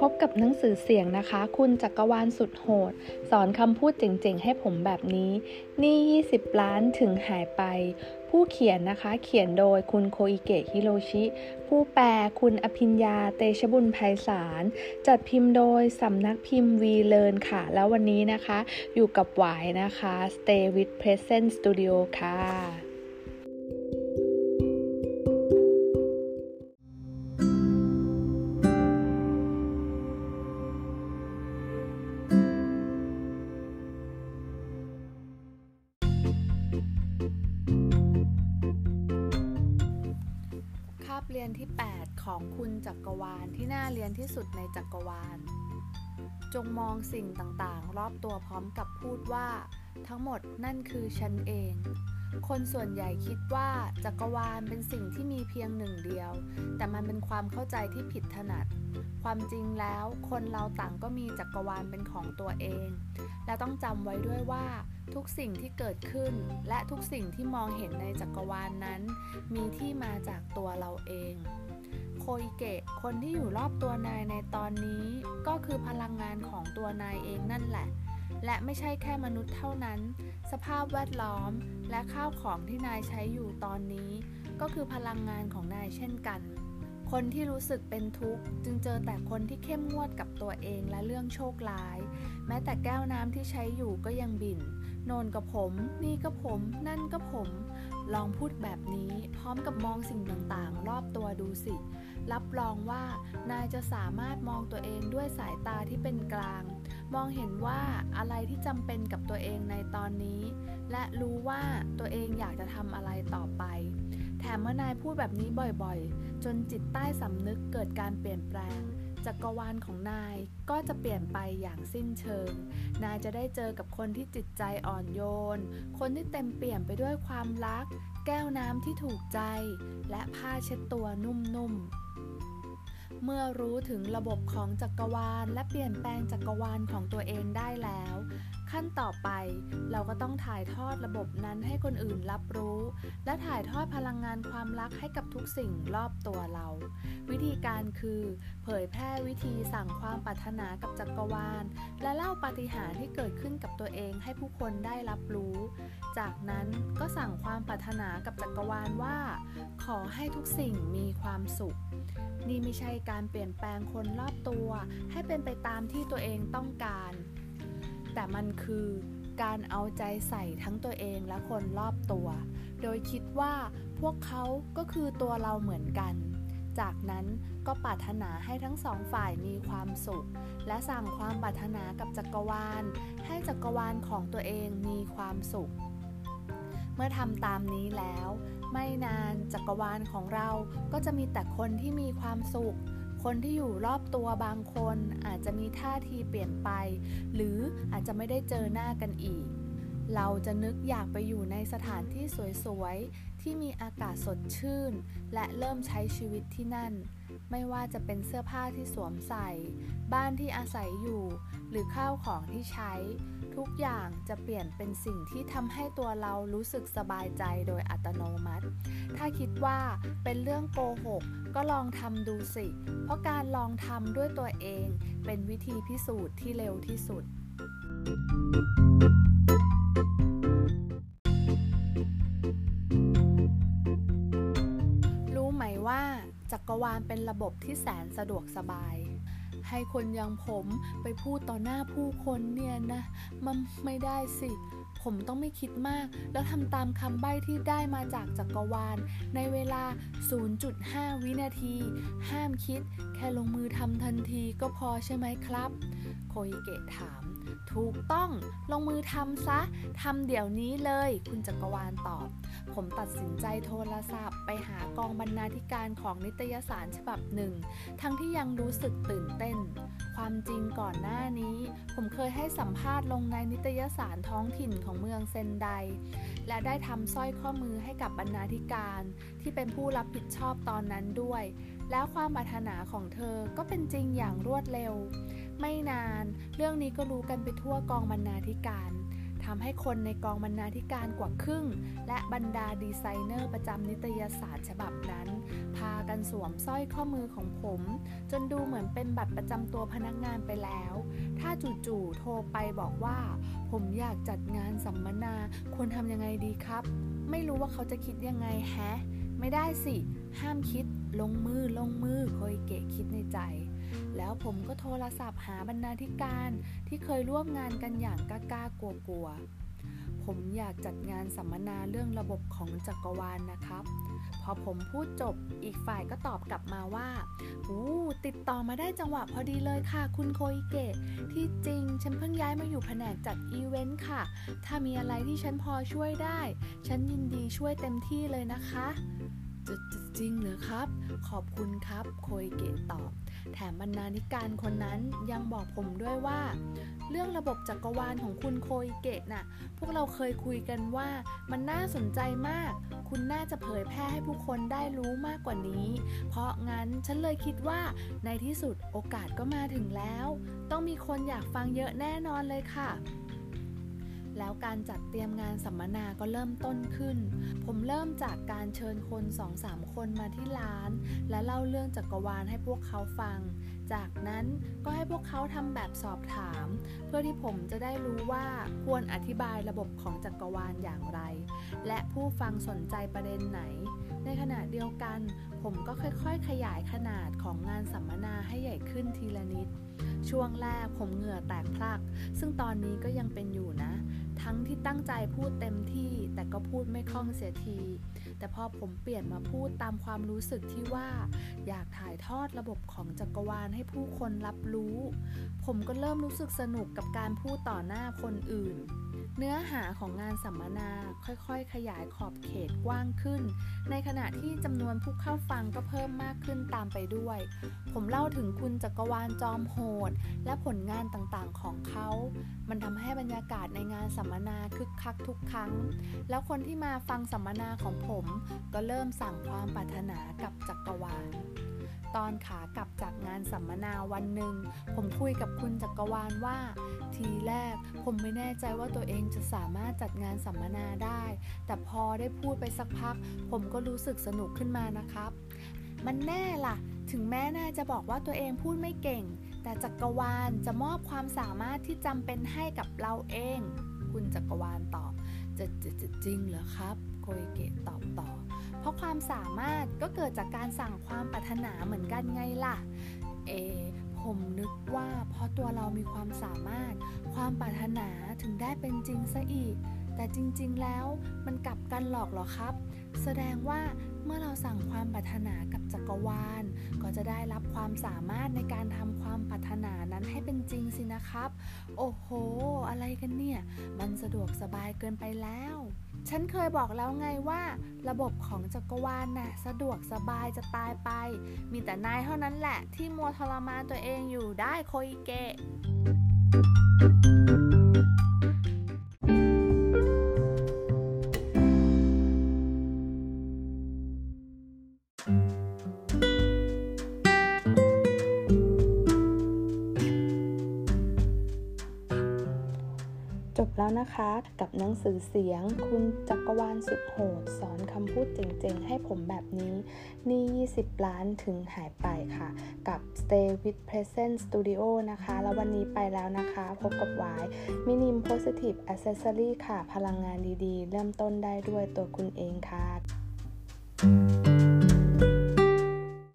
พบกับหนังสือเสียงนะคะ คุณจักรวาลสุดโหด สอนคำพูดเจ๋งๆ ให้ผมแบบนี้ นี่ 20 ล้านถึงหายไป ผู้เขียนนะคะ เขียนโดยคุณโคอิเกะฮิโรชิ ผู้แปลคุณอภิญญาเตชบุญไพศาล จัดพิมพ์โดยสำนักพิมพ์วีเลินค่ะ แล้ววันนี้นะคะ อยู่กับหวายนะคะ Stay with Present Studio ค่ะ ของคุณจักรวาลที่น่าเรียนที่สุดในจักรวาล จงมองสิ่งต่างๆ รอบตัวพร้อมกับพูดว่า ทั้งหมดนั่นคือฉันเอง คนส่วนใหญ่คิดว่าจักรวาลเป็นสิ่งที่มีเพียงหนึ่งเดียว แต่มันเป็นความเข้าใจที่ผิดถนัด ความจริงแล้วคนเราต่างก็มีจักรวาลเป็นของตัวเอง และต้องจำไว้ด้วยว่าทุกสิ่งที่เกิดขึ้นและทุกสิ่งที่มองเห็นในจักรวาลนนั้น มีที่มาจากตัวเราเอง โคอิเกะคนที่อยู่รอบตัวนายในตอนนี้ก็คือพลังงานของตัวนายเองนั่นแหละ และไม่ใช่แค่มนุษย์เท่านั้น สภาพแวดล้อมและข้าวของที่นายใช้อยู่ตอนนี้ ก็คือพลังงานของนายเช่นกัน คนที่รู้สึกเป็นทุกข์จึงเจอแต่คนที่เข้มงวดกับตัวเองและเรื่องโชคร้าย แม้แต่แก้วน้ำที่ใช้อยู่ก็ยังบิ่น โนนกับผม นี่ก็ผม นั่นก็ผม ลองพูดแบบนี้พร้อมกับมองสิ่งต่างๆ รอบตัวดูสิ รับรองว่านายจะสามารถมองตัวเองด้วยสายตาที่เป็นกลาง มองเห็นว่าอะไรที่จำเป็นกับตัวเองในตอนนี้ และรู้ว่าตัวเองอยากจะทำอะไรต่อไป แถมเมื่อนายพูดแบบนี้บ่อยๆ จนจิตใต้สำนึกเกิดการเปลี่ยนแปลง จักรวาลของนายก็จะเปลี่ยนไปอย่างสิ้นเชิง นายจะได้เจอกับคนที่จิตใจอ่อนโยน คนที่เต็มเปี่ยมไปด้วยความรัก แก้วน้ำที่ถูกใจ และผ้าเช็ดตัวนุ่มๆ เมื่อรู้ถึงระบบของจักรวาล และเปลี่ยนแปลงจักรวาลของตัวเองได้แล้ว ขั้นต่อไป เราก็ต้องถ่ายทอดระบบนั้นให้คนอื่นรับรู้ และถ่ายทอดพลังงานความรักให้กับทุกสิ่งรอบตัวเรา วิธีการคือ เผยแพร่วิธีสั่งความปรารถนากับจักรวาล และเล่าปาฏิหาริย์ที่เกิดขึ้นกับตัวเองให้ผู้คนได้รับรู้ จากนั้นก็สั่งความปรารถนากับจักรวาลว่า ขอให้ทุกสิ่งมีความสุข นี่ไม่ใช่การเปลี่ยนแปลงคนรอบตัว ให้เป็นไปตามที่ตัวเองต้องการ แต่มันคือการเอาใจใส่ทั้งตัวเองและคนรอบตัว โดยคิดว่าพวกเขาก็คือตัวเราเหมือนกัน จากนั้นก็ปรารถนาให้ทั้งสองฝ่ายมีความสุข และสั่งความปรารถนากับจักรวาล ให้จักรวาลของตัวเองมีความสุข เมื่อทำตามนี้แล้ว ไม่นานจักรวาลของเราก็จะมีแต่คนที่มีความสุข คนที่อยู่รอบตัวบางคนอาจจะมีท่าทีเปลี่ยนไป หรืออาจจะไม่ได้เจอหน้ากันอีก เราจะนึกอยากไปอยู่ในสถานที่สวยๆ ที่มีอากาศสดชื่น และเริ่มใช้ชีวิตที่นั่น ไม่ว่าจะเป็นเสื้อผ้าที่สวมใส่ บ้านที่อาศัยอยู่ หรือข้าวของที่ใช้ ทุกอย่างจะเปลี่ยนเป็นสิ่งที่ทำให้ตัวเรารู้สึกสบายใจโดยอัตโนมัติ ถ้าคิดว่าเป็นเรื่องโกหก ก็ลองทำดูสิ เพราะการลองทำด้วยตัวเอง เป็นวิธีพิสูจน์ที่เร็วที่สุด รู้ไหมว่าจักรวาลเป็นระบบที่แสนสะดวกสบาย ให้คนอย่างผมไปพูดต่อหน้าผู้คนเนี่ยนะมันไม่ได้สิผมต้องไม่คิดมาก แล้วทำตามคำใบ้ที่ได้มาจากจักรวาล ในเวลา 0.5 วินาที ห้ามคิด แค่ลงมือทำทันทีก็พอใช่ไหมครับ โคอิเกะถาม ถูกต้องลงมือทำซะทำเดี๋ยวนี้เลย คุณจักรวาลตอบ ผมตัดสินใจโทรศัพท์ ไปหากองบรรณาธิการของนิตยสารฉบับหนึ่ง ทั้งที่ยังรู้สึกตื่นเต้น ความจริงก่อนหน้านี้ ผมเคยให้สัมภาษณ์ลงในนิตยสารท้องถิ่นของเมืองเซนได และได้ทำสร้อยข้อมือให้กับบรรณาธิการ ที่เป็นผู้รับผิดชอบตอนนั้นด้วย แล้วความปรารถนาของเธอก็เป็นจริงอย่างรวดเร็ว ไม่นานเรื่องนี้ก็รู้กันไปทั่วกองบรรณาธิการทำให้คนในกองบรรณาธิการกว่าครึ่ง และบรรดาดีไซเนอร์ประจำนิตยสารฉบับนั้น พากันสวมสร้อยข้อมือของผม จนดูเหมือนเป็นบัตรประจำตัวพนักงานไปแล้ว ถ้าจู่ๆโทรไปบอกว่า ผมอยากจัดงานสัมมนาควรทำยังไงดีครับ ไม่รู้ว่าเขาจะคิดยังไงแฮะ ไม่ได้สิ ห้ามคิด ลงมือลงมือโคยเกะคิดในใจ แล้วผมก็โทรศัพท์หาบรรณาธิการที่เคยร่วมงานกันอย่างกล้ากลัวๆ ผมอยากจัดงานสัมมนาเรื่องระบบของจักรวาลนนะครับ พอผมพูดจบอีกฝ่ายก็ตอบกลับมาว่าอู้ติดต่อมาได้จังหวะพอดีเลยค่ะ คุณโคอิเกะ ที่จริงฉันเพิ่งย้ายมาอยู่แผนกจัดอีเวนต์ค่ะ ถ้ามีอะไรที่ฉันพอช่วยได้ ฉันยินดีช่วยเต็มที่เลยนะคะ จจจริงเหรอครับ ขอบคุณครับ โคอิเกะตอบ แถมบรรณาธิการคนนั้นยังบอกผมด้วยว่า เรื่องระบบจักรวาลของคุณโคอิเกะน่ะ พวกเราเคยคุยกันว่ามันน่าสนใจมาก คุณน่าจะเผยแพร่ให้ผู้คนได้รู้มากกว่านี้ เพราะงั้นฉันเลยคิดว่าในที่สุดโอกาสก็มาถึงแล้ว ต้องมีคนอยากฟังเยอะแน่นอนเลยค่ะ แล้วการจัดเตรียมงานสัมมนาก็เริ่มต้นขึ้น ผมเริ่มจากการเชิญคน2-3คนมาที่ร้าน และเล่าเรื่องจักรวาลให้พวกเขาฟัง จากนั้นก็ให้พวกเขาทำแบบสอบถาม เพื่อที่ผมจะได้รู้ว่าควรอธิบายระบบของจักรวาลอย่างไร และผู้ฟังสนใจประเด็นไหน ในขณะเดียวกัน ผมก็ค่อยๆ ขยายขนาดของงานสัมมนาให้ใหญ่ขึ้นทีละนิด ช่วงแรกผมเหงื่อแตกพลัก ซึ่งตอนนี้ก็ยังเป็นอยู่นะ ทั้งที่ตั้งใจพูดเต็มที่แต่ก็พูดไม่คล่องเสียที แต่พอผมเปลี่ยนมาพูดตามความรู้สึกที่ว่า อยากถ่ายทอดระบบของจักรวาลให้ผู้คนรับรู้ ผมก็เริ่มรู้สึกสนุกกับการพูดต่อหน้าคนอื่น เนื้อหาของงานสัมมนาค่อยๆ ขยายขอบเขตกว้างขึ้น ในขณะที่จำนวนผู้เข้าฟังก็เพิ่มมากขึ้นตามไปด้วย ผมเล่าถึงคุณจักรวาลจอมโหด และผลงานต่างๆของเขา มันทำให้บรรยากาศในงานสัมมนาคึกคักทุกครั้ง แล้วคนที่มาฟังสัมมนาของผม ก็เริ่มสั่งความปรารถนากับจักรวาล ตอนขากลับจากงานสัมมนาวันหนึ่ง ผมคุยกับคุณจักรวาลว่า ทีแรกผมไม่แน่ใจว่าตัวเองจะสามารถจัดงานสัมมนาได้ แต่พอได้พูดไปสักพัก ผมก็รู้สึกสนุกขึ้นมานะครับ มันแน่ล่ะ ถึงแม้น่าจะบอกว่าตัวเองพูดไม่เก่ง แต่จักรวาลจะมอบความสามารถที่จำเป็นให้กับเราเอง คุณจักรวาลตอบ จะจะจะจริงเหรอครับ โคอิเกะตอบต่อ เพราะความสามารถก็เกิดจากการสั่งความปรารถนาเหมือนกันไงล่ะ เอ ผมนึกว่าเพราะตัวเรามีความสามารถ ความปรารถนาถึงได้เป็นจริงซะอีก แต่จริงๆแล้วมันกลับกันหรอกเหรอครับ แสดงว่า เมื่อเราสั่งความปรารถนากับจักรวาล ก็จะได้รับความสามารถในการทำความปรารถนานั้นให้เป็นจริงสินะครับ โอ้โห อะไรกันเนี่ย มันสะดวกสบายเกินไปแล้ว ฉันเคยบอกแล้วไงว่า ระบบของจักรวาลน่ะสะดวกสบายจะตายไป มีแต่นายเท่านั้นแหละที่มัวทรมานตัวเองอยู่ได้โคอิเกะ แล้วนะคะ กับหนังสือเสียง คุณจักรวาลสุดโหด สอนคำพูดเจ๋งๆ ให้ผมแบบนี้ นี่ 20 ล้านถึงหายไปค่ะ กับ Stay with Present Studio นะคะ แล้ววันนี้ไปแล้วนะคะ พบกับวายมินิม Positive Accessory ค่ะ พลังงานดีๆ เริ่มต้นได้ด้วยตัวคุณเองค่ะ